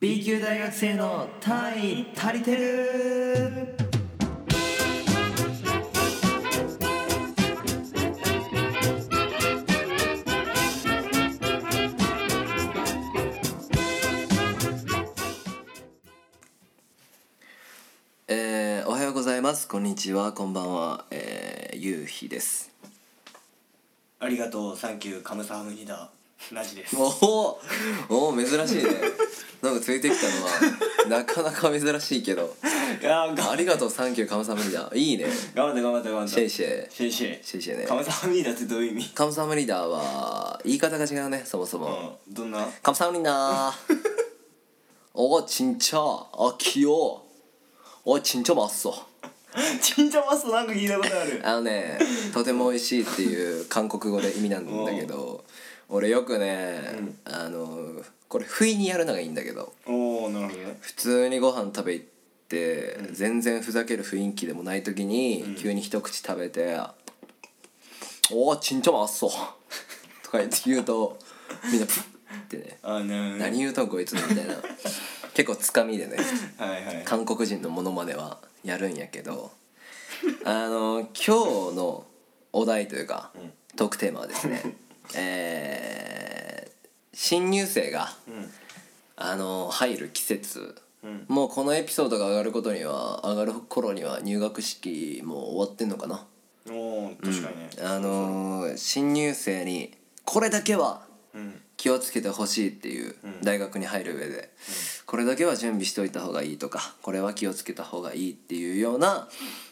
B 級大学生の単位足りてる。えー、おはようございます。こんにちは。こんばんは、えー、ゆうひです。ありがとう、サンキュー、カムサハムニダ、ナジです。おおおお珍しいねなんか連れてきたのはなかなか珍しいけど。いやありがとうサンキューカムサムリーダーいいね。頑張って頑張って頑張って。シェイシェイ。シェイシェイ。シェイシェイね。カムサムリーダーってどういう意味？カムサムリーダーは言い方が違うねそもそも、うん、どんな？カムサムリーダーおちんちゃあきよ。おちんちゃまっそチンジャマストなんか聞いたことある。あのねとても美味しいっていう韓国語で意味なんだけど俺よくね、うん、あのこれ不意にやるのがいいんだけどおなるほど普通にご飯食べ行って、うん。全然ふざける雰囲気でもない時に、急に一口食べて「おおちんちょまあっそう」とか言って言うとみんなプッってねあなるほ「ど何言うとんこいつ」みたいな。結構つかみでねはいはい。韓国人のものまではやるんやけどあの今日のお題というか、トークテーマはですね え新入生が、あの入る季節、もうこのエピソードが上がることには上がる頃には入学式もう終わってんのかな。おお確かにね。あのー新入生にこれだけはうん。気をつけてほしいっていう大学に入る上で、これだけは準備しておいた方がいいとかこれは気をつけた方がいいっていうような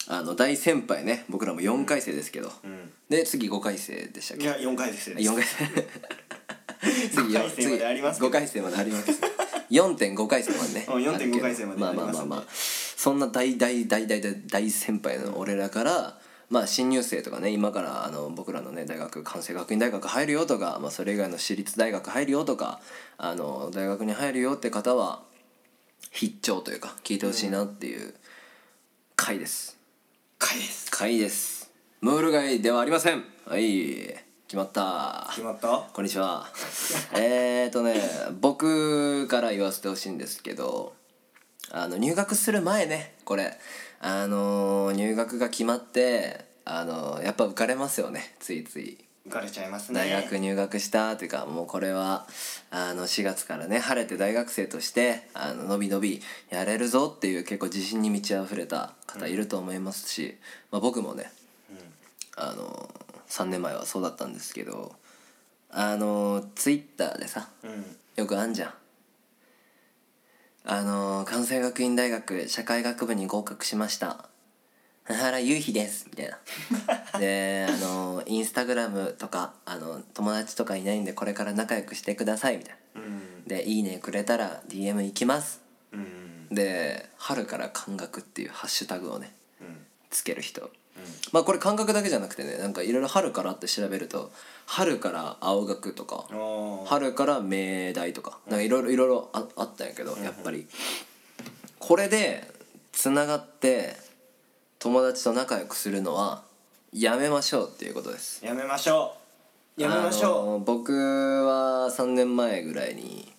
あの大先輩ね僕らも4回生ですけど、ん。で次5回生でしたっけ？いや四回です。4回生 次5回生までありますけど。5回生まであります。4.5回生までね。うん4.5あるけど。回生まで。まあまあまあまあ。そんな大大大大大大先輩の俺らから、まあ新入生とかね今からあの僕らのね大学関西学院大学入るよとか、まあ、それ以外の私立大学入るよとかあの大学に入るよって方は必聴というか聞いてほしいなっていう回です。回です。回です。ムール貝ではありません。はい決まった。決まった？こんにちは。えーとね僕から言わせてほしいんですけどあの入学する前ねこれ。あのー入学が決まってあのーやっぱ浮かれますよねついつい。浮かれちゃいますね。大学入学したっていうかもうこれはあの4月からね晴れて大学生としてあののびのびやれるぞっていう結構自信に満ち溢れた方いると思いますし、まあ、僕もね、あの3年前はそうだったんですけどあのツイッターでさうん。よくあんじゃん。あの関西学院大学社会学部に合格しました原ゆうひですみたいな であのインスタグラムとかあの友達とかいないんでこれから仲良くしてくださいみたいなうん。で「いいね」くれたら DM 行きますうん。で「春から感覚」っていうハッシュタグをねうん。つける人まあこれ感覚だけじゃなくてねなんかいろいろ春からって調べると春から青学とか。春から明大とかなんかいろいろいろいろああったんやけどやっぱりこれでつながって友達と仲良くするのはやめましょうっていうことですやめましょう。やめましょあの僕は3年前ぐらいに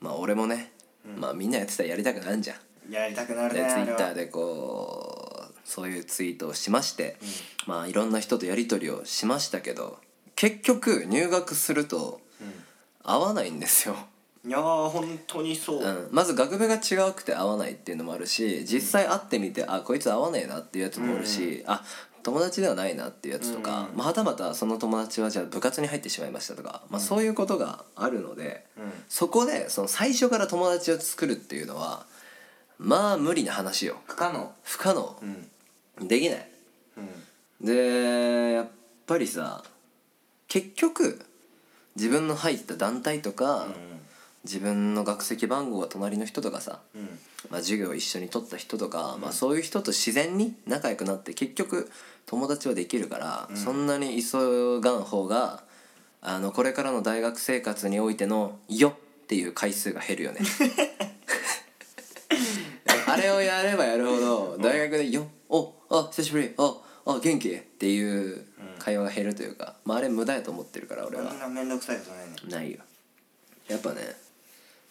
まあ俺もね、まあみんなやってたらやりたくなるじゃんう。やりたくなるでね。ツイッターで。でこうそういうツイートをしまして、まあいろんな人とやり取りをしましたけど結局入学すると合わないんですよ、いやー本当にそう。うん、まず学部が違くて合わないっていうのもあるし実際会ってみてあこいつ合わねえなっていうやつもおるし、あ友達ではないなっていうやつとか、まあ、はたまたその友達はじゃあ部活に入ってしまいましたとか、まあ、そういうことがあるので、そこでその最初から友達を作るっていうのはまあ無理な話よ。不可能。不可能。う、ん。できないうん。でやっぱりさ結局自分の入った団体とか、自分の学籍番号が隣の人とかさ、うん。まあ、授業を一緒に取った人とか、まあ、そういう人と自然に仲良くなって結局友達はできるから、そんなに急がん方があのこれからの大学生活においての「よ」っていう回数が減るよね。あれをやればやるほど大学で「よおあ久しぶりああ元気?」っていう会話が減るというか、まあ、あれ無駄やと思ってるから俺は。そんな面倒くさいことないね。ないよ。やっぱね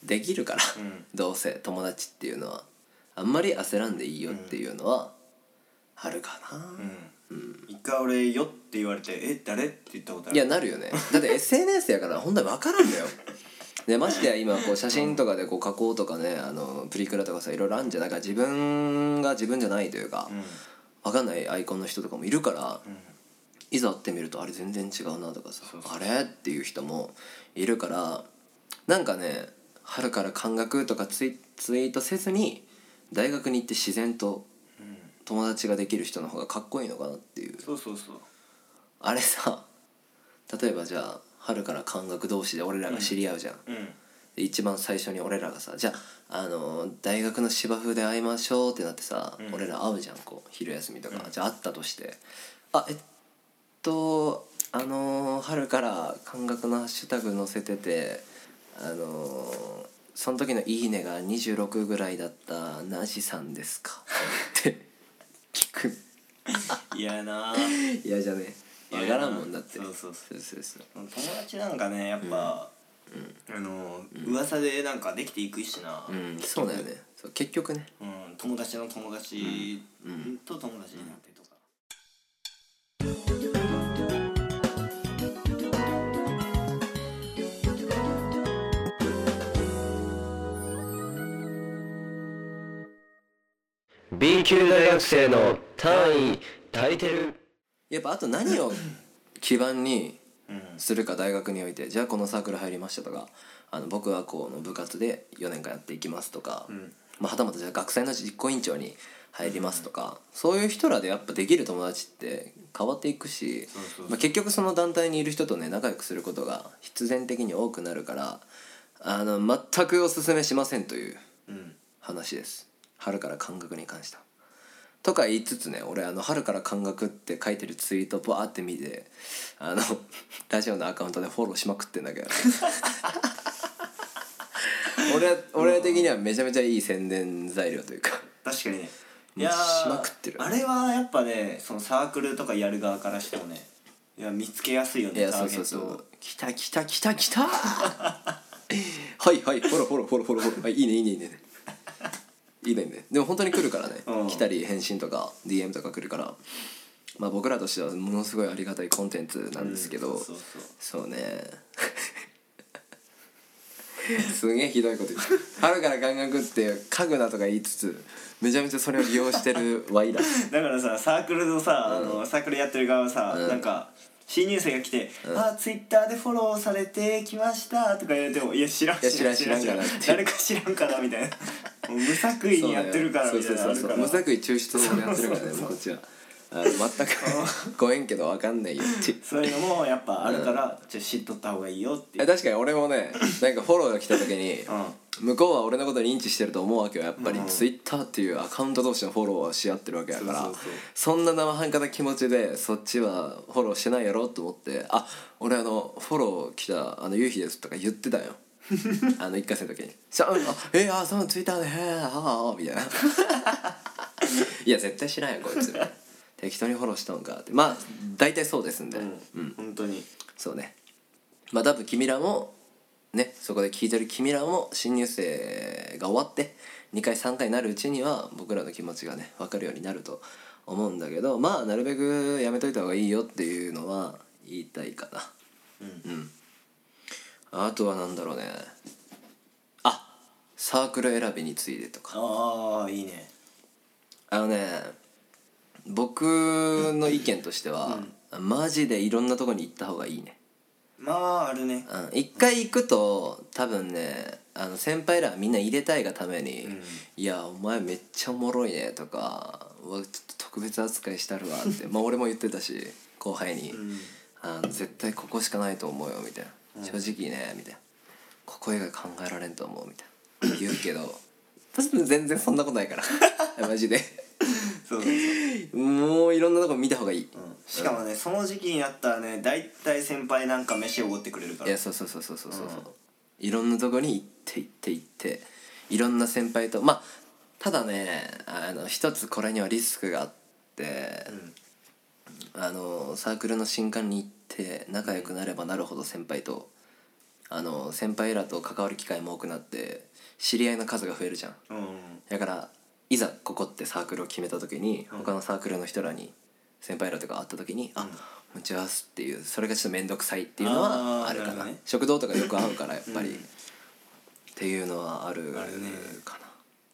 できるから、うん。どうせ友達っていうのは。あんまり焦らんでいいよっていうのはあるかな、うん。一回俺「よ」って言われて「え誰?」って言ったことある。いやなるよね。だって SNS やから本当に分からんだよ でましてや今こう写真とかでこう加工とかねあのプリクラとかさいろいろあるんじゃん。だから自分が自分じゃないというか、うん。分かんないアイコンの人とかもいるから、いざ会ってみるとあれ全然違うなとかさあれ？っていう人もいるからなんかね春から感覚とかツイツイートせずに大学に行って自然と友達ができる人の方がかっこいいのかなっていう。そうそうそう。あれさ例えばじゃあ春から感覚同士で俺らが知り合うじゃん、うん。で一番最初に俺らがさじゃあ、あの大学の芝生で会いましょうってなってさ、うん。俺ら会うじゃんこう昼休みとか、うん。じゃあ会ったとして。あえっとあの春から感覚のハッシュタグ載せててあのその時の「いいね」が26ぐらいだったなじさんですか？って聞く。嫌やな 嫌じゃね？わからんもんだって。そうそうそう。そうそう友達なんかねやっぱ、あの噂でなんかできていくしな、うんそうだよね。そう結局ね。うん、友達の友達と友達になってとか、ー B 級大学生の単位足りてるやっぱあと何を基盤にうんするか大学においてじゃあこのサークル入りましたとかあの僕はこの部活で4年間やっていきますとか、ん。まあ、はたまたじゃあ学祭の実行委員長に入りますとか、そういう人らでやっぱできる友達って変わっていくしまあ、結局その団体にいる人とね仲良くすることが必然的に多くなるからあの全くおすすめしませんといううん。話です。春から感覚に関しては。とか言いつつね俺あの「春から感覚」って書いてるツイートバーって見てあの ラジオのアカウントでフォローしまくってんだけど 俺俺的にはめちゃめちゃいい宣伝材料というか。確かにね。もうしまくってる。あれはやっぱねそのサークルとかやる側からしてもねいや見つけやすいよいやねターゲそうそうそう。来た来た来た来た。はいはいフォローフォローフォローフォローフォロー。はいいいねいいねいいねいいね。いいねでも本当に来るからね、うん。来たり返信とか DM とか来るから。まあ僕らとしてはものすごいありがたいコンテンツなんですけど、うんそうそう。そうね。すげえひどいこと言って春から感覚って家具だとか言いつつめちゃめちゃそれを利用してるワイらだからさサークルのさ、あのサークルやってる側はさ、うん。なんか新入生が来て「あツイッターでフォローされてきました」とか言われても「いや知らんいや知らん知らん誰か知らんから」みたいな無作為にやってるからみたいなそうそうそう。無作為抽出をやってるからねこっちは。あの全くご縁けど分かんないよって。そういうのもやっぱあるから、ちょっと知っとった方がいいよって確かに俺もねなんかフォローが来た時にうん。向こうは俺のこと認知してると思うわけよやっぱり、うん。ツイッターっていうアカウント同士のフォローをし合ってるわけだからそんな生半可な気持ちでそっちはフォローしてないやろと思って「あ俺あのフォロー来たあの夕日です」とか言ってたよ あの一回生の時に「さああえー、あそうツイッターでへえああ」みたいな。いや絶対知らんよこいつ。適当にフォローしたのかって。まあ大体そうですんで、うん、本当に。そうね。まあ多分君らもねそこで聞いてる君らも新入生が終わって2回3回になるうちには僕らの気持ちがね分かるようになると思うんだけどまあなるべくやめといた方がいいよっていうのは言いたいかな。うん、あとは何だろうね。あサークル選びについてとか。ああいいね。あのね僕の意見としては、マジでいろんなとこに行った方がいいね。まああるね。うん。一回行くと多分ねあの先輩らはみんな入れたいがために「いやお前めっちゃおもろいね」とか「うわちょっと特別扱いしたるわ」ってまあ俺も言ってたし後輩に、あの「絶対ここしかないと思うよ」みたいな「正直ね」みたいな「ここ以外考えられんと思う」みたいな。言うけど。全然そんなことないから。マジで。そうそうそう、もういろんなとこ見た方がいい、しかもねその時期になったらね大体先輩なんか飯をおごってくれるから。いやそうそうそうそうそうそう。そういろんなとこに行って行って行って。いろんな先輩とまあただねあの一つこれにはリスクがあって、あのサークルの新刊に行って仲良くなればなるほど先輩とあの先輩らと関わる機会も多くなって知り合いの数が増えるじゃん。うん。だからいざここってサークルを決めた時にうん。他のサークルの人らに先輩らとか会った時に「あうん。こんにちは」っていうそれがちょっと面倒くさいっていうのはあるかな。ね。食堂とかよく会うからやっぱり、うん。っていうのはあるか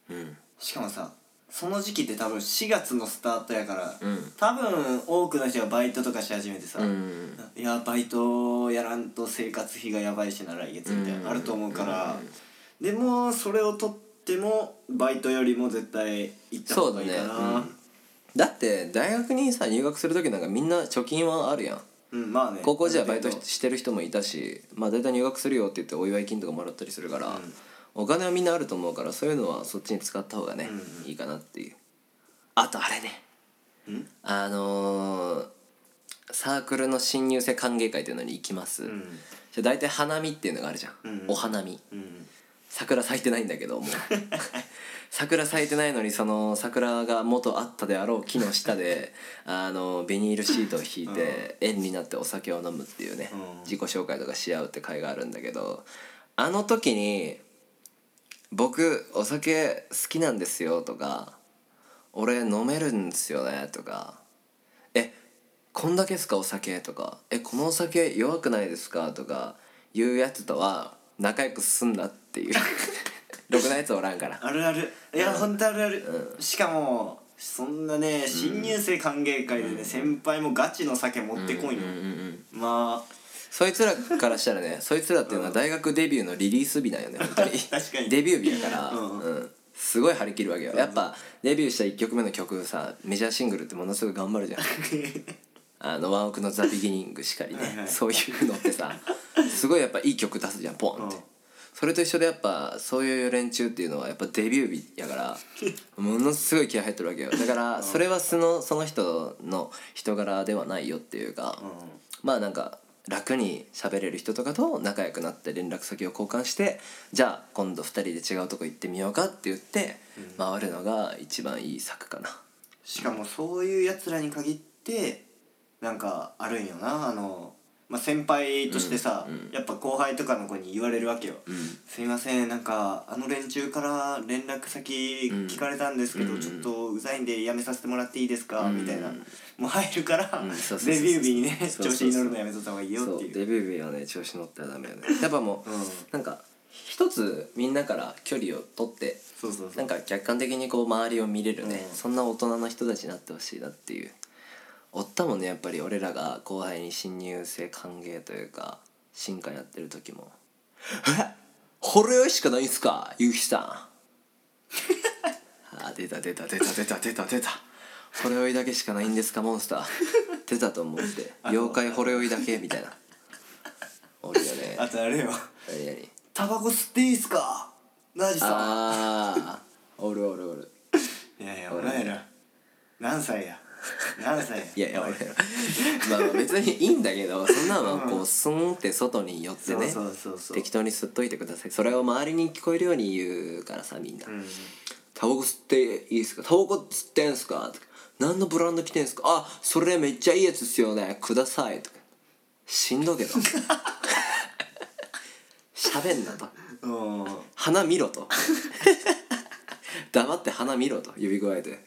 な。うん。しかもさその時期って多分4月のスタートやから、うん。多分多くの人がバイトとかし始めてさ、うん。いやバイトやらんと生活費がやばいしな来月みたいなのあると思うから、でもそれを取ってもバイトよりも絶対行った方がいいかな。そうだね。だって大学にさ入学する時なんかみんな貯金はあるやん。うん、まあね。高校時代バイトある程度。してる人もいたしまあ大体入学するよって言ってお祝い金とかもらったりするから、うんお金はみんなあると思うからそういうのはそっちに使った方がね、うんいいかなっていう。あとあれね。うん？あのーサークルの新入生歓迎会っていうのに行きます、うん。じゃあ大体花見っていうのがあるじゃん、うんお花見。うん桜咲いてないんだけどもう。桜咲いてないのにその桜が元あったであろう木の下で あのビニールシートを引いて円になってお酒を飲むっていうね。うん。自己紹介とかし合うって会があるんだけどあの時に「僕お酒好きなんですよ」とか「俺飲めるんですよね」とか「えこんだけですかお酒」とか「えこのお酒弱くないですか?」とかいうやつとは仲良くすんなっていう。ろくなやつおらんから。あるある。いや、ほんとあるある、しかもそんなね新入生歓迎会でね、先輩もガチの酒持ってこいよ、うんうんうんまそいつらからしたらねそいつらっていうのは大学デビューのリリース日なんよね本当に 確かに。デビュー日やから、うん。うん。すごい張り切るわけよ。やっぱデビューした1曲目の曲さメジャーシングルってものすごい頑張るじゃん。あのワンオクの「ザ・ビギニング」しかりね、はいはい。そういうのってさすごいやっぱいい曲出すじゃんポンって、うん。それと一緒でやっぱそういう連中っていうのはやっぱデビュー日やから ものすごい気合入ってるわけよ。だからそれはそのその人の人柄ではないよっていうか、うん。まあなんか楽に喋れる人とかと仲良くなって連絡先を交換してじゃあ今度2人で違うとこ行ってみようかって言って回るのが一番いい策かな。しかもそういうやつらに限ってなんかあるんよなあの、まあ、先輩としてさ、やっぱ後輩とかの子に言われるわけよ、すいませんなんかあの連中から連絡先聞かれたんですけど、うん。ちょっとうざいんでやめさせてもらっていいですか、うん。みたいな。もう入るから、デビュー日にね調子に乗るのやめとった方がいいよっていう。デビュー日はね調子乗ったらダメよね。やっぱもう、うん。なんか一つみんなから距離を取ってそうそうそう。なんか客観的にこう周りを見れるね、うん。そんな大人の人たちになってほしいなっていうおったもんねやっぱり俺らが後輩に新入生歓迎というか新刊やってる時も「え？ほろ酔いしかないんすか？ゆうきさん」あ出た出た出た出た出た出たほろ酔いだけしかないんですかモンスター。出たと思って。妖怪ほろ酔いだけみたいな。おるよね。あとあれよ。タバコ吸っていいっすか？ナジさああおるおるおる。んいやいやお前ら何歳や？何歳やいやいや俺まあまあ別にいいんだけどそんなのはこうスンって外に寄ってねそうそうそうそう。適当に吸っといてください。それを周りに聞こえるように言うからさみんな。うん「タバコ吸っていいですか？タバコ吸ってんすか?」とか「何のブランド着てんすか？あそれめっちゃいいやつっすよね。ください」とかしんどけど。喋んなと。うん。鼻見ろと。黙って鼻見ろと指くわえて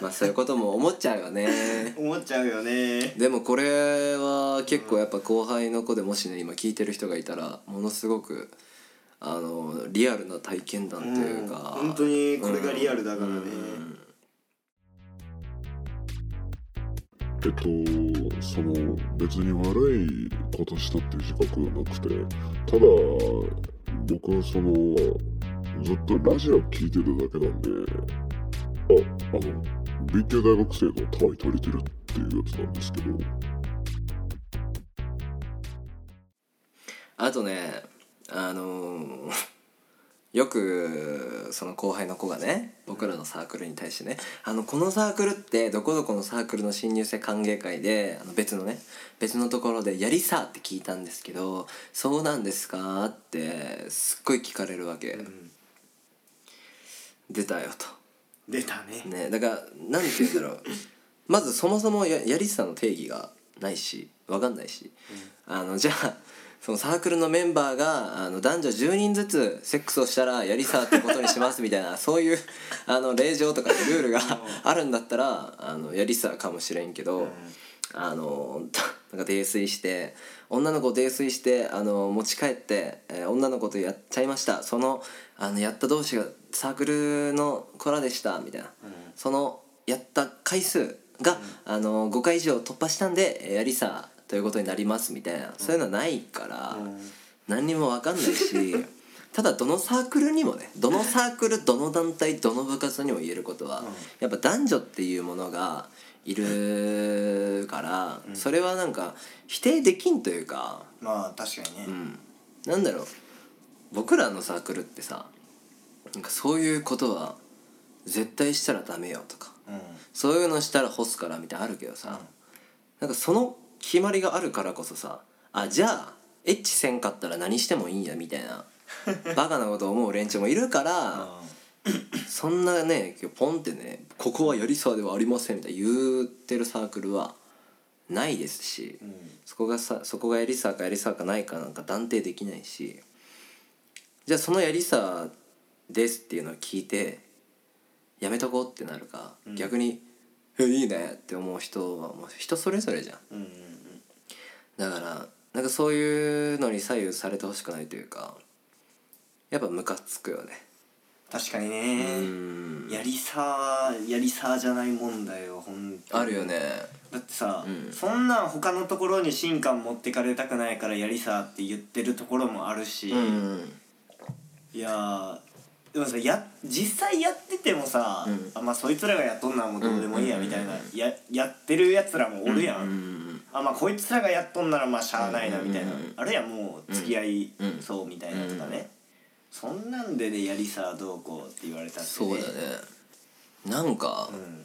まあそういうことも思っちゃうよね。思っちゃうよね。でもこれは結構やっぱ後輩の子でもしね今聞いてる人がいたらものすごくあのリアルな体験談というか、うん本当にこれがリアルだからね。うん。えっと、その別に悪いことしたっていう自覚はなくて、ただ、僕はその、ずっとラジオ聞いてるだけなんで、あ、あの、B 級大学生のタワイ借りてるっていうやつなんですけど、あとねあのー よくその後輩の子がね僕らのサークルに対してね「あのこのサークルってどこどこのサークルの新入生歓迎会であの別のね別のところでやりさって聞いたんですけどそうなんですか?」ってすっごい聞かれるわけ、うん出たよと。出たね。ねだからなんて言うんだろう。まずそもそもややりさの定義がないしわかんないし、あのじゃあそのサークルのメンバーがあの男女10人ずつセックスをしたらやりさってことにします みたいなそういうあの令状とかルールがあるんだったらあのやりさかもしれんけど、あの なんか泥酔して女の子を泥酔してあの持ち帰って、えー女の子とやっちゃいました。そのあのやった同士がサークルの子らでしたみたいな、そのやった回数が、あの5回以上突破したんでえーやりさということになりますみたいな、そういうのはないから、何にも分かんないし ただどのサークルにもねどのサークルどの団体どの部活にも言えることは、やっぱ男女っていうものがいるから、それはなんか否定できんというか、まあ確かにね、うん、なんだろう僕らのサークルってさなんかそういうことは絶対したらダメよとかうん。そういうのしたら干すからみたいなのあるけどさ、なんかその決まりがあるからこそさあじゃあエッチせんかったら何してもいいんやみたいな バカなことを思う連中もいるからそんなねポンってね「ここはやりさではありません」みたいな言ってるサークルはないですし、そこがさそこがやりさかやりさかないかなんか断定できないしじゃあそのやりさですっていうのを聞いてやめとこうってなるか、逆に「えいいね」って思う人はもう人それぞれじゃん。うんうんだからなんかそういうのに左右されてほしくないというかやっぱムカつくよね。確かにうねん。やりさやりさじゃない問題よほんとに。あるよね。だってさ、うん。そんなん他のところに新刊持ってかれたくないからやりさって言ってるところもあるし、うんいやーでもさや実際やっててもさ、うん。あまあそいつらがやっとんのはもうどうでもいいやうん。みたいな、ややってるやつらもおるやん、うんあまあこいつらがやっとんならまあしゃあないなみたいな、うんうん。うんあるいはもう付き合いうんそうみたいなとかね、そんなんでねやりさどうこうって言われたって、そうだね。なんか、うん。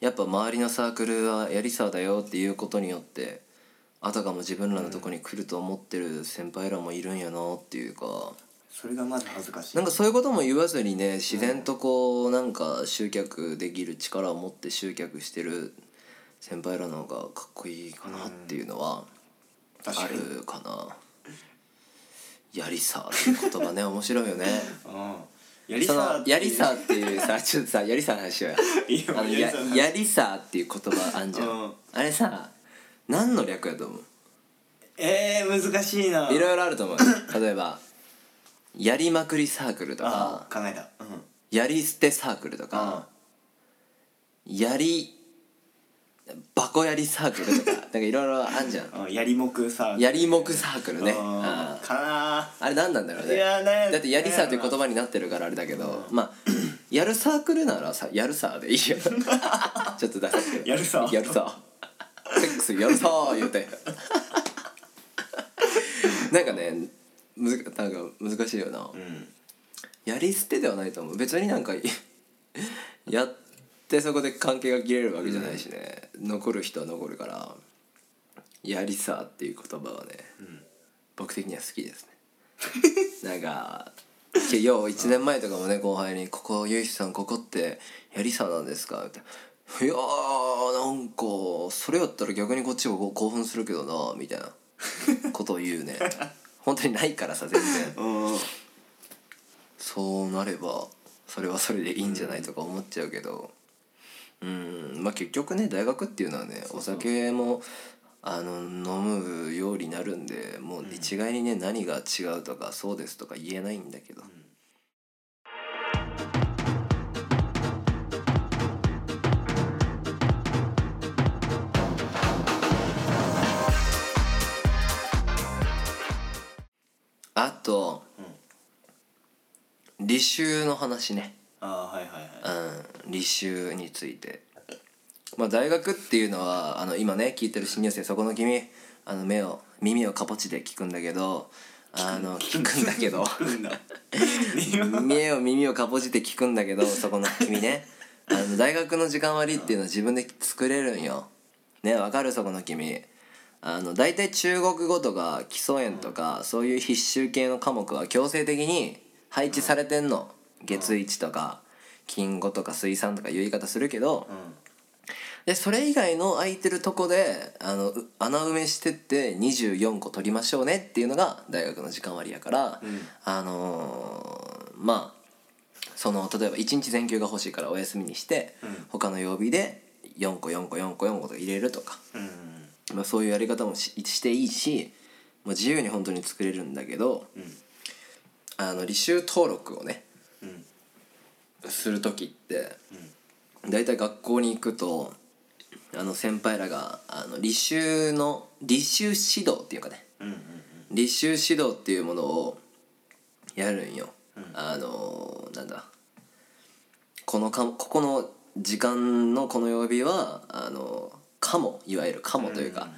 やっぱ周りのサークルはやりさだよっていうことによってあたかも自分らのとこに来ると思ってる先輩らもいるんやなっていうかそれがまず恥ずかしい。なんかそういうことも言わずにね自然とこうなんか集客できる力を持って集客してる先輩らの方がかっこいいかなっていうのはあるかな。やりさっていう言葉ね面白いよね。うん。やりやりさっていうさちょっとさやりさの話しようや。いいよあのややりさっていう言葉あんじゃん、うん。あれさ何の略やと思う？えー、難しいな。いろいろあると思う。よ例えばやりまくりサークルとあか考えた。うん。やり捨てサークルとか。やりバコやりサークルとか。なんかいろいろあんじゃん。うんやりもくさやりもくサークルね。うん。あー。かなあれ何なんだろうね。いやねだってやりさっていう言葉になってるからあれだけど、まあやるサークルならさやるさでいいよ。ちょっと出させ。てやるさやるさセックスやるさ言うて。なんかねむずなんか難しいよな、うんやり捨てではないと思う。別になんかい やってそこで関係が切れるわけじゃないしね、残る人は残るから「やりさ」っていう言葉はね、僕的には好きですね。なんかけよう1年前とかもね後輩に「ここゆいしさんここってやりさなんですか?」って「いやーなんかそれやったら逆にこっちがこう興奮するけどな」みたいなことを言うね 本当にないからさ全然。うん。そうなればそれはそれでいいんじゃないとか思っちゃうけど。うんまあ結局ね大学っていうのはねお酒もあの飲むようになるんでもう一概にね何が違うとかそうですとか言えないんだけど、履修の話ね。あーはいはいはい。うん、履修について、まあ、大学っていうのはあの今ね聞いてる新入生そこの君あの目を耳をかぽちで聞くんだけどあの聞くんだけど。目を耳をかぽちて聞くんだけどそこの君ね。あの大学の時間割っていうのは自分で作れるんよ。ねわかる？そこの君。あの大体中国語とか基礎演とか、そういう必修系の科目は強制的に配置されてんの、月1とか金語とか水産とかいう言い方するけど、でそれ以外の空いてるとこであのう穴埋めしてって24個取りましょうねっていうのが大学の時間割やから、あのーまあその例えば1日全休が欲しいからお休みにして、他の曜日で4個4個4個4個とか入れるとか、うん。まあ、そういうやり方もししていいしもう自由に本当に作れるんだけど、あの履修登録をね、する時って、大体学校に行くとあの先輩らがあの履修の履修指導っていうかね、履修指導っていうものをやるんよ、あのなんだこのかここの時間のこの曜日はあのかもいわゆるかもというか、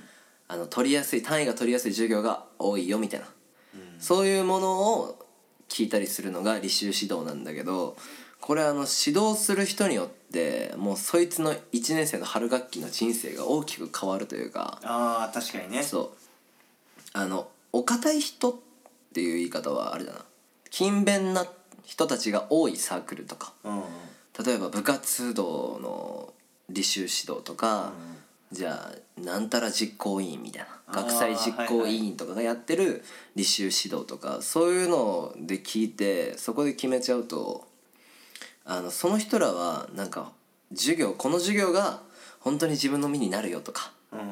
あの取りやすい単位が取りやすい授業が多いよみたいな、そういうものを聞いたりするのが履修指導なんだけどこれあの指導する人によってもうそいつの1年生の春学期の人生が大きく変わるというかああ確かにね。そう。あのお堅い人っていう言い方はあれだな。勤勉な人たちが多いサークルとか。うん例えば部活動の履修指導とか、じゃあなんたら実行委員みたいな学祭実行委員とかがやってる履修指導とかそういうので聞いてそこで決めちゃうとあのその人らはなんか授業この授業が本当に自分の身になるよとかうんうん。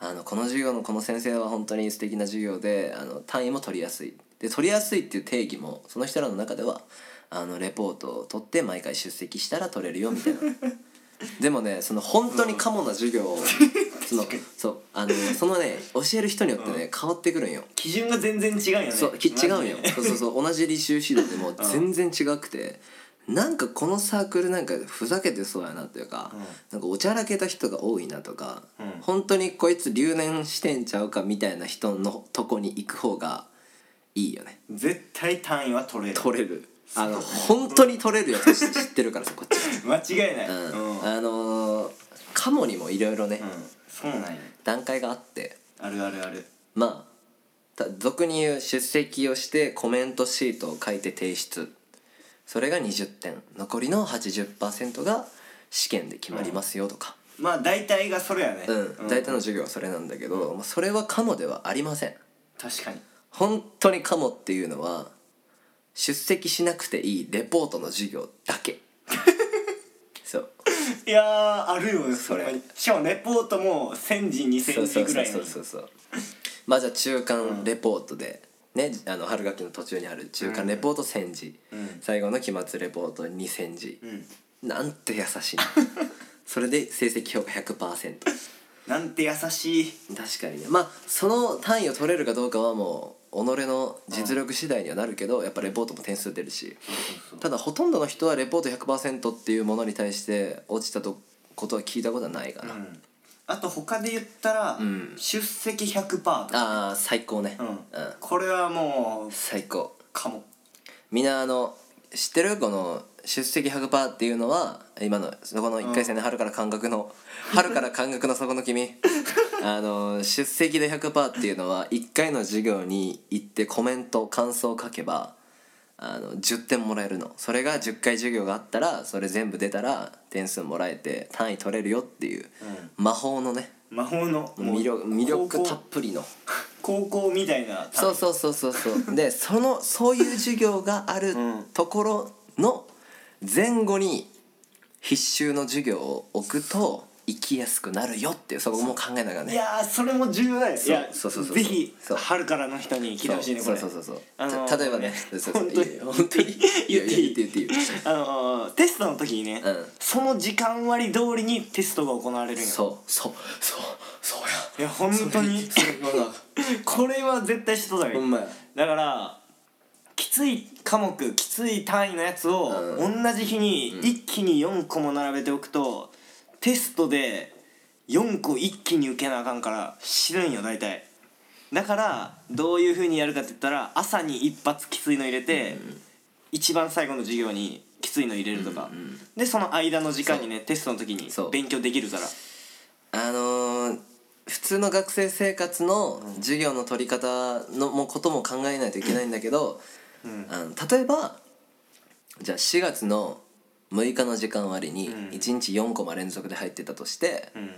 あのこの授業のこの先生は本当に素敵な授業であの単位も取りやすい。で取りやすいっていう定義もその人らの中ではあのレポートを取って毎回出席したら取れるよみたいな でもねその本当にカモな授業を そのそうあのそのね教える人によってね変わってくるんよ。基準が全然違うよね。そうき違うんよ。そうそうそう 同じ履修指導でも全然違くてなんかこのサークルなんかふざけてそうやなというか、なんかおちゃらけた人が多いなとか、うん。本当にこいつ留年してんちゃうかみたいな人のとこに行く方がいいよね。絶対単位は取れる。取れるあの本当に取れるやつ知ってるからさこ。っ ち間違いない。は、うん。うん。うんあのーカモにもいろいろね、そうなんや。段階があって。あるあるある。まあた俗に言う出席をしてコメントシートを書いて提出。それが20点。残りの80%が試験で決まりますよとか、まあ大体がそれやね。うん。大体の授業はそれなんだけど、まあそれはカモではありません。確かに。本当にカモっていうのは出席しなくていいレポートの授業だけ。そう。いやーあるよねそれ。しかもレポートも1000字2000字ぐらいのそうそうそうそうまあじゃあ中間レポートで、ねあの春学期の途中にある中間レポート1000字、最後の期末レポート2000字、なんて優しいの。それで成績評価100%なんて優しい。確かにね。まあその単位を取れるかどうかはもう己の実力次第にはなるけど、やっぱレポートも点数出るし。ただほとんどの人はレポート100%っていうものに対して落ちたとことは聞いたことはないかな、あと他で言ったら、ん。出席100%とかああ最高ね、うん。これはもう最高。かも。みんなあの知ってる？この出席100%っていうのは今のそこの1回戦で春から感覚の、春から感覚のそこの君。あの出席で100%っていうのは1回の授業に行ってコメント感想を書けばあの10点もらえるの。それが10回授業があったらそれ全部出たら点数もらえて単位取れるよっていう、魔法のね魔法の魅力魅力たっぷりの。高校みたいなそうそうそうそうそう。でそのそういう授業があるん。ところの前後に必修の授業を置くと行きやすくなるよっていうそこも考えながらね。いやーそれも重要だよ。いそうやそうそうそう。ぜひそう。春からの人に聞いてほしいねこれ。そうそうそうそう。あのーた例えばねねそうそう。本当にいいよ本当に。言っていい？やや言っていい言っていい。あのーテストの時にね、うん。その時間割通りにテストが行われるんよそうそうそうそうや。いや本当に。それそれ これは絶対しとった方がいいほんまや。だからきつい科目きつい単位のやつを同じ日に一気に4個も並べておくと、テストで4個一気に受けなあかんから死ぬんよ大体。だからどういうふうにやるかって言ったら朝に一発きついの入れて、一番最後の授業にきついの入れるとか、でその間の時間にねテストの時に勉強できるから。あのー普通の学生生活の授業の取り方のもことも考えないといけないんだけど、あの例えばじゃあ4月の6日の時間割にうん。1日4コマ連続で入ってたとして、うん。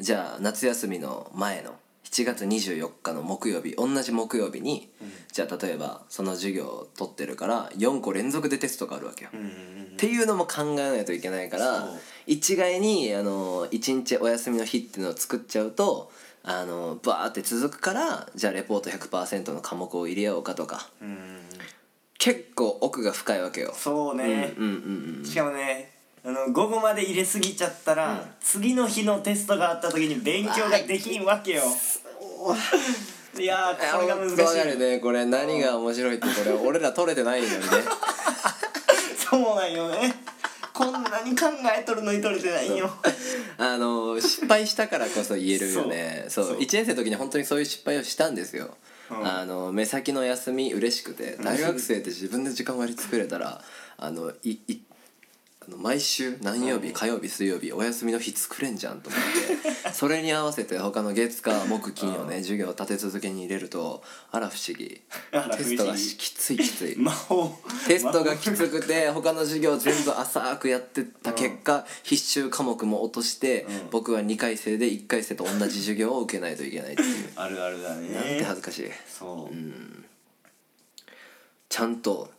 じゃあ夏休みの前の7月24日の木曜日同じ木曜日に、じゃあ例えばその授業を取ってるから4個連続でテストがあるわけよ。っていうのも考えないといけないからそう。一概にあの1日お休みの日っていうのを作っちゃうとあのバーって続くからじゃあレポート100%の科目を入れようかとか結構奥が深いわけよ。そうね、うんうんうんしかもねあの午後まで入れすぎちゃったら、次の日のテストがあった時に勉強ができんわけよ。いやーこれが難しい。わかるねこれ何が面白いってこれ俺ら取れてないのにね。そうなんよね。こんなに考えとるのに取れてないよ。あの失敗したからこそ言えるよね。そう。そう。1年生の時に本当にそういう失敗をしたんですよ、うん。あの目先の休み嬉しくて大学生って自分で時間割り作れたらあのいいあの毎週何曜日、火曜日水曜日お休みの日作れんじゃんと思って それに合わせて他の月火木金をね授業を立て続けに入れるとあら不思議。テストがしきついきつい。テストがきつくて他の授業全部浅くやってた結果必修科目も落としてうん。僕は2回生で1回生と同じ授業を受けないといけないっていう。あるあるだね。なんて恥ずかしい。そう、ちゃんと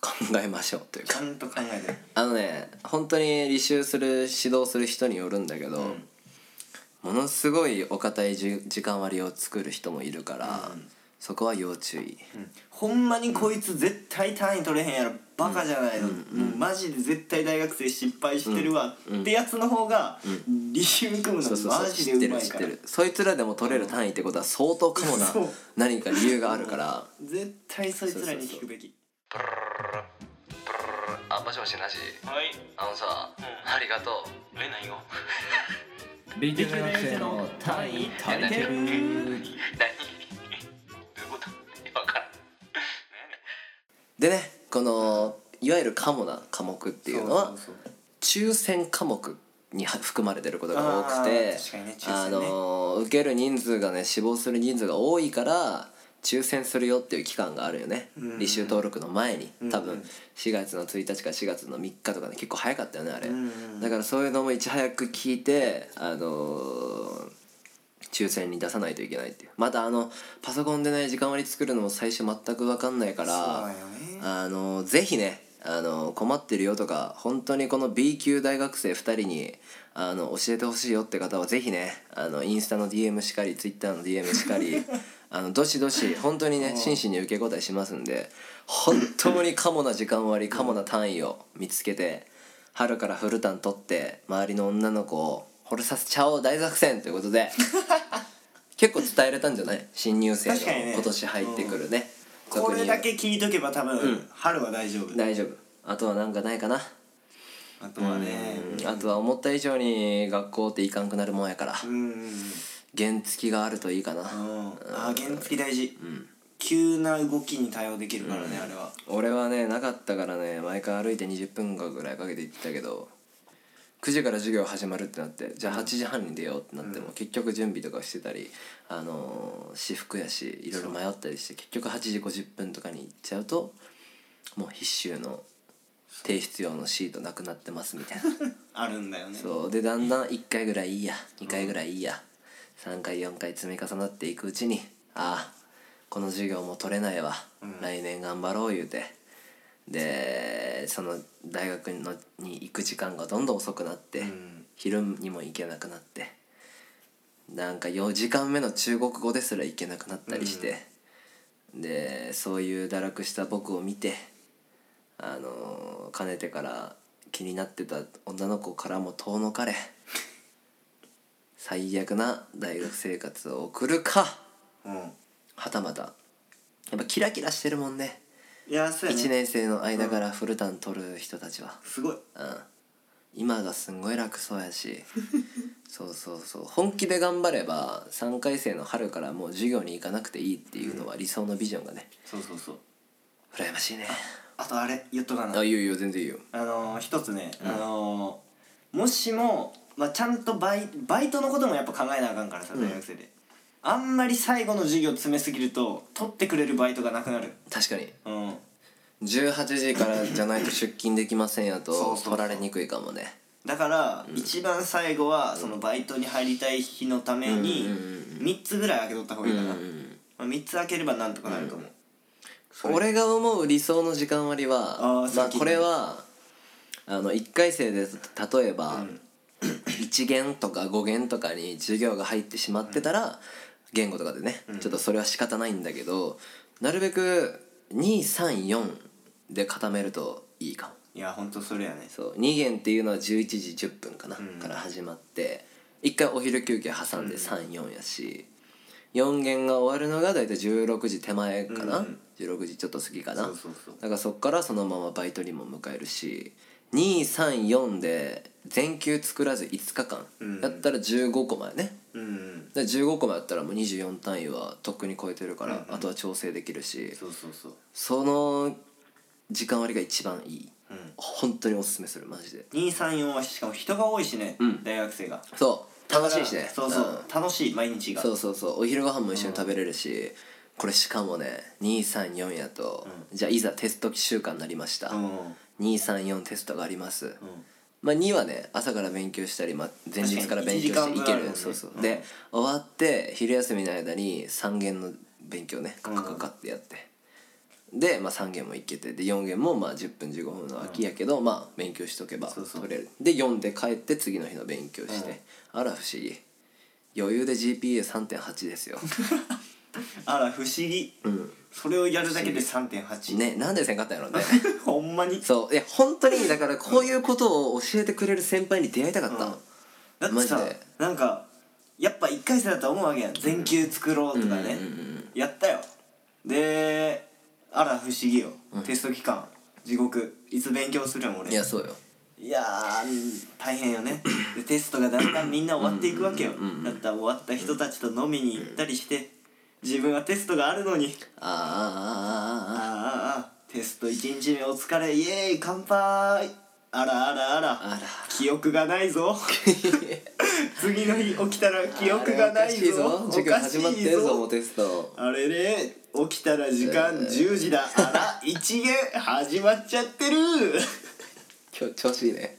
考えましょうというか。ちゃんと考えて。あのね本当に履修する指導する人によるんだけど、ものすごいお堅いじ時間割を作る人もいるから、そこは要注意。ほんまにこいつ絶対単位取れへんやろバカじゃないの、もうマジで絶対大学生失敗してるわ、ってやつの方が履修組むのマジ知ってでうまいから。る知ってる。そいつらでも取れる単位ってことは相当かもなそう。何か理由があるから。絶対そいつらに聞くべきあもしもしなしはいあのさ、ありがとうえ何よ B 級大学生の単位足りてる何どういうこと分からんでねこのいわゆるカモな科目っていうのはそうそうそう抽選科目に含まれてることが多くてねねあの受ける人数がね死亡する人数が多いから抽選するよっていう期間があるよね。うん。履修登録の前に。多分うん。4月の1日か4月の3日とかね結構早かったよねあれ。うんだからそういうのもいち早く聞いてあのー抽選に出さないといけないっていう。またあのパソコンでね時間割り作るのも最初全く分かんないからね。あのぜひねあの困ってるよとか本当にこの B 級大学生2人にあの教えてほしいよって方はぜひねあのインスタの DM しかり Twitter の DM しかり あのどしどし本当にね真摯に受け答えしますんで本当にカモな時間割カモな単位を見つけて春からフルタン取って周りの女の子を惚れさせちゃおう大作戦ということで 結構伝えれたんじゃない？新入生の確かにね。今年入ってくるね、これだけに聞いとけば多分、春は大丈夫。大丈夫。あとはなんかないかな？あとはね。うん。あとは思った以上に学校っていかんくなるもんやから。うんうん原付きがあるといいかな。うん。あ原付大事、急な動きに対応できるからね、あれは。俺はねなかったからね毎回歩いて20分間ぐらいかけて行ってたけど9時から授業始まるってなってじゃあ8時半に出ようってなっても、結局準備とかしてたりあのー私服やしいろいろ迷ったりして結局8時50分とかに行っちゃうともう必修の提出用のシートなくなってますみたいな。あるんだよね。そう。でだんだん1回ぐらいいいや2回ぐらいいいや3回4回積み重なっていくうちにああこの授業も取れないわ、来年頑張ろう言うて。でその大学のに行く時間がどんどん遅くなって、ん。昼にも行けなくなってなんか4時間目の中国語ですら行けなくなったりして、でそういう堕落した僕を見てあのかねてから気になってた女の子からも遠のかれ最悪な大学生活を送るか。うん。はたまた。やっぱキラキラしてるもんね。いやそうやね。1年生の間からフルタン取る人たちは、すごい。うん、今がすんごい楽そうやし。そうそうそう。本気で頑張れば3回生の春からもう授業に行かなくていいっていうのは理想のビジョンがね。そうそうそう。羨ましいね。あとあれ言っとかな。あいいよいいよ全然いいよ。あのー、一つね、あのー、もしも、まあ、ちゃんとバイバイトのこともやっぱ考えなあかんからさ大学生で、あんまり最後の授業詰めすぎると取ってくれるバイトがなくなる。確かに。うん。18時からじゃないと出勤できませんやとそうそうそう。取られにくいかもね。だから、一番最後はそのバイトに入りたい日のために3つぐらい開けとった方がいいかな、まあ、3つ開ければなんとかなると思う、俺が思う理想の時間割はあーまあこれはあの1回生で例えば、1限とか5限とかに授業が入ってしまってたら、言語とかでね、ちょっとそれは仕方ないんだけどなるべく234で固めるといいかも。いやほんとそれやね。そう2限っていうのは11時10分かな、から始まって1回お昼休憩挟んで34やし、4限が終わるのが大体16時手前かな、16時ちょっと過ぎかな。だからそっからそのままバイトにも迎えるし234で全休作らず5日間、やったら15コマやね。うんで15コマやったらもう24単位はとっくに超えてるから、あとは調整できるしそうそうそう。その時間割が一番いい、本当におすすめするマジで。234はしかも人が多いしね、ん。大学生が。そう。楽しいしね。そうそう、ん。楽しい毎日が。そうそうそう。お昼ご飯も一緒に食べれるし、これしかもね234やと、じゃあいざテスト期週間になりました、うん。234テストがあります、まあ2はね朝から勉強したり、まあ、前日から勉強していける、ね。そうそう、うん。で終わって昼休みの間に3限の勉強ねカカカカってやって、で、まあ、3限もいけてで4限もまあ10分15分の空きやけど、まあ勉強しとけば取れる。で読んで帰って次の日の勉強して、あら不思議。余裕で GPA3.8 ですよ あら不思議、それをやるだけで3.8ねなんでせんかったんやろね。ほんまに。そう。いや本当にだからこういうことを教えてくれる先輩に出会いたかった、うん。だってさなんかやっぱ1回生だと思うわけやん。全休作ろうとかね、やったよ。であら不思議よ、テスト期間。地獄。いつ勉強するん俺。いやそうよ。いやー大変よね。でテストがだんだんみんな終わっていくわけよ。だったら終わった人たちと飲みに行ったりして自分はテストがあるのに。あああああテスト1日目お疲れイエーイ乾杯。あらあらあら。あら記憶がないぞ。次の日起きたら記憶がないぞ。おかしいぞ。あれれ起きたら時間10時だ、あら一元始まっちゃってる。今日調子いいね。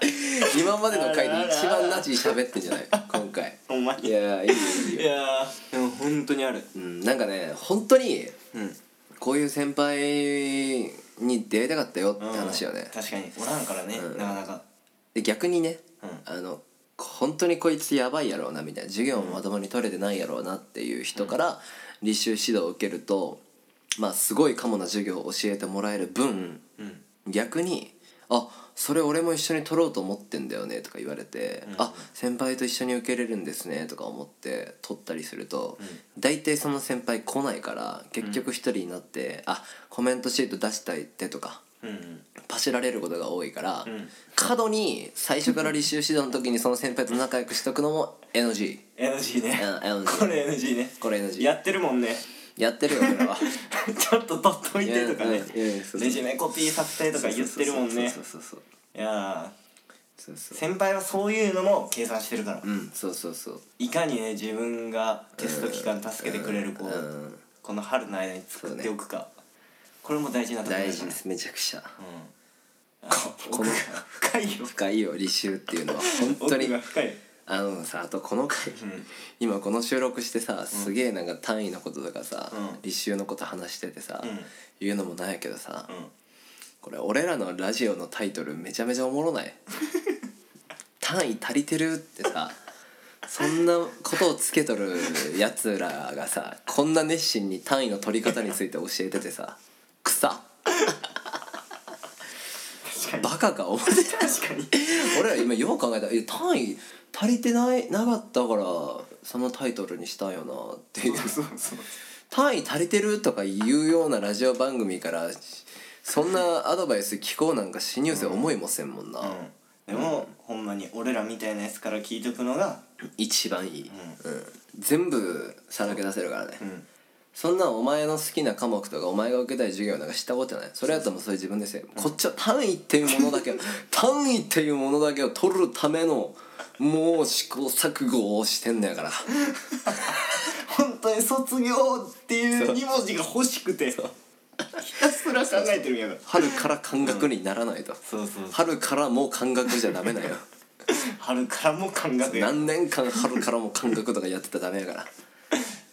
今までの回で一番ナチ喋ってんじゃない？今回。ほんまに。いやいいよいいよ。いやー。でも本当にある。うんなんかね本当にうん。こういう先輩に出会いたかったよって話よね、確かに。おらんからね、なかなか。で逆にね、うあの本当にこいつやばいやろうなみたいな授業もまともに取れてないやろうなっていう人から履修指導を受けるとまあすごいかもな授業を教えてもらえる分、逆に「あそれ俺も一緒に取ろうと思ってんだよね」とか言われて「あ先輩と一緒に受けれるんですね」とか思って取ったりすると、大体その先輩来ないから結局一人になって「あコメントシート出したいって」とか。うん。うんパシられることが多いから、ん。過度に最初から履修指導の時にその先輩と仲良くしとくのも NG NG ね。うん NG これ NG ね。これ NG やってるもんねやってるよ俺は。ちょっと取っといてとかね。レジュメコピー作成とか言ってるもんね。そうそうそういやそうそうー先輩はそういうのも計算してるからうんそうそうそういかにね自分がテスト期間助けてくれる子をうんこの春の間に作っておくかこれも大事なところ大事ですめちゃくちゃうんこの深いよ深いよ履修っていうのは本当に深いあのさあとこの回、ん。今この収録してさすげえなんか単位のこととかさ、うん。履修のこと話しててさ、うん。言うのもないけどさ、うん。これ俺らのラジオのタイトルめちゃめちゃおもろない？単位足りてる？ってさそんなことをつけとるやつらがさこんな熱心に単位の取り方について教えててさ草バカか思って確かに。俺ら今よう考えた。らえ単位足りてないなかったからそのタイトルにしたんよなっていう。そうそう。単位足りてるとか言うようなラジオ番組からそんなアドバイス聞こうなんか新入生思いもせんもんな、うん。でもほんまに俺らみたいなやつから聞いとくのが一番いい、うん。全部さらけ出せるからね、んそんなんお前の好きな科目とかお前が受けたい授業なんかしたことない？それやったらもうそれ自分でせえこっちは単位っていうものだけを 単位っていうものだけを取るためのもう試行錯誤をしてんだから。本当に卒業っていう2文字が欲しくて。ひたすすら考えてるんやから。春から感覚にならないと、そうそうそう。春からもう感覚じゃダメだよ。春からも感覚や。何年間春からも感覚とかやってたらダメやから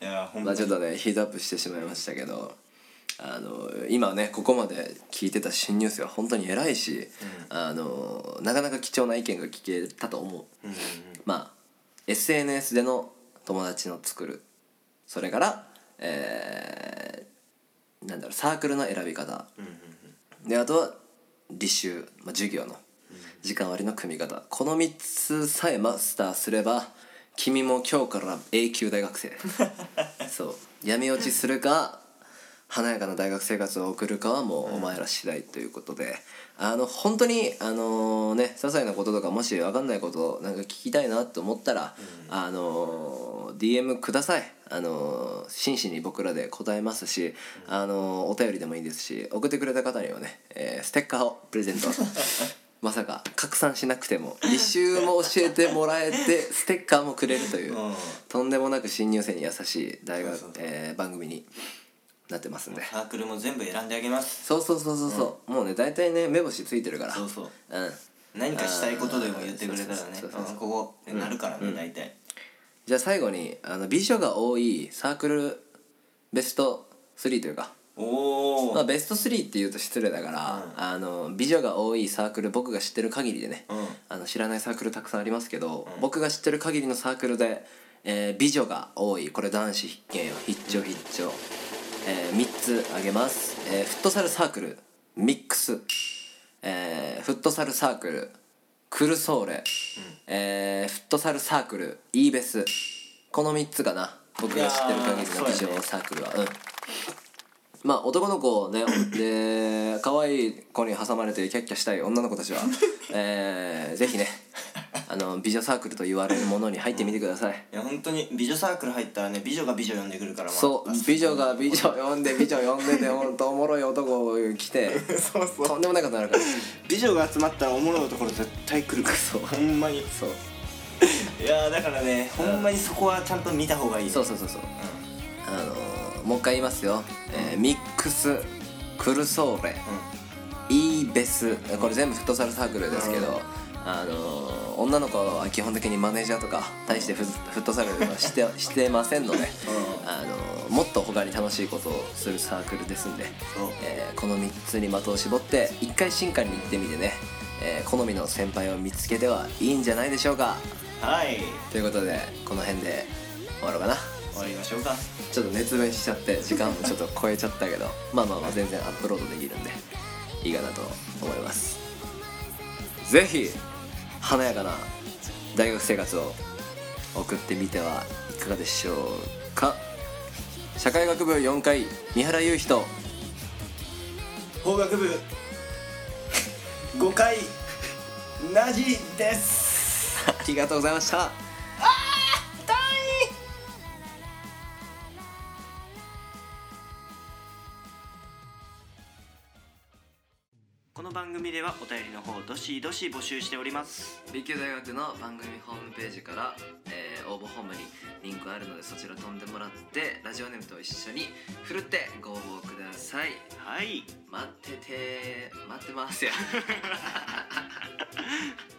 いやほんまあちょっとねヒートアップしてしまいましたけどあの今ねここまで聞いてた新ニュースは本当に偉いし、あのなかなか貴重な意見が聞けたと思う、うんうんうん。まあ SNS での友達の作る。それからえーなんだろうサークルの選び方、であとは履修、まあ、授業の時間割の組み方。この3つさえマスターすれば君も今日から永久大学生。そう。闇落ちするか華やかな大学生活を送るかはもうお前ら次第ということで、あの本当にあのね些細なこととかもし分かんないことなんか聞きたいなと思ったら、あの DM ください。あの真摯に僕らで答えますし、あのお便りでもいいですし送ってくれた方にはね、えーステッカーをプレゼント まさか拡散しなくても 履修も教えてもらえてステッカーもくれるという、うん。とんでもなく新入生に優しい大学えー番組になってますんで。サークルも全部選んであげます。そうそうそうそうそう、もうね大体ね目星ついてるから。そうそう。うん。何かしたいことでも言ってくれたらね。ここなるからね大体。じゃあ最後にあの美女が多いサークルベスト3というかおおまあ、ベスト3って言うと失礼だから、あの美女が多いサークル僕が知ってる限りでね、うん。あの知らないサークルたくさんありますけど、僕が知ってる限りのサークルで、えー美女が多いこれ男子必見よ。必聴必聴、え3つあげます、えーフットサルサークルミックス、えーフットサルサークルクルソーレ、えーフットサルサークルイーベス。この3つかな。僕が知ってる限りの美女サークルは。うんまあ男の子ねで可愛い子に挟まれてキャッキャしたい女の子たちは、えー、ぜひねあの美女サークルと言われるものに入ってみてください。いや本当に美女サークル入ったらね美女が美女呼んでくるからまあそう美女が美女呼んで美女呼んでてほんとおもろい男来てそうそう。とんでもないことになるから。美女が集まったらおもろいところ絶対来るから。そう。ほんまに。そう。いやーだからねほんまにそこはちゃんと見た方がいいそうそうそうそう。あのーもう一回言いますよ、えーミックスクルソーレ、イーベス。これ全部フットサルサークルですけど、あのー女の子は基本的にマネージャーとか対してフフットサルはして してませんので、あのーもっと他に楽しいことをするサークルですんで、えーこの3つに的を絞って一回新刊に行ってみてね、えー好みの先輩を見つけてはいいんじゃないでしょうか。はい。ということでこの辺で終わろうかな終わりましょうか。ちょっと熱弁しちゃって時間もちょっと超えちゃったけど まあまあまあ全然アップロードできるんでいいかなと思います。ぜひ華やかな大学生活を送ってみてはいかがでしょうか。社会学部4回三原雄人法学部5回ナジです。ありがとうございました番組ではお便りの方どしどし募集しております。B 級大学の番組ホームページから、えー応募ホームにリンクあるのでそちら飛んでもらってラジオネームと一緒にふるってご応募ください。はい。待ってて待ってますよ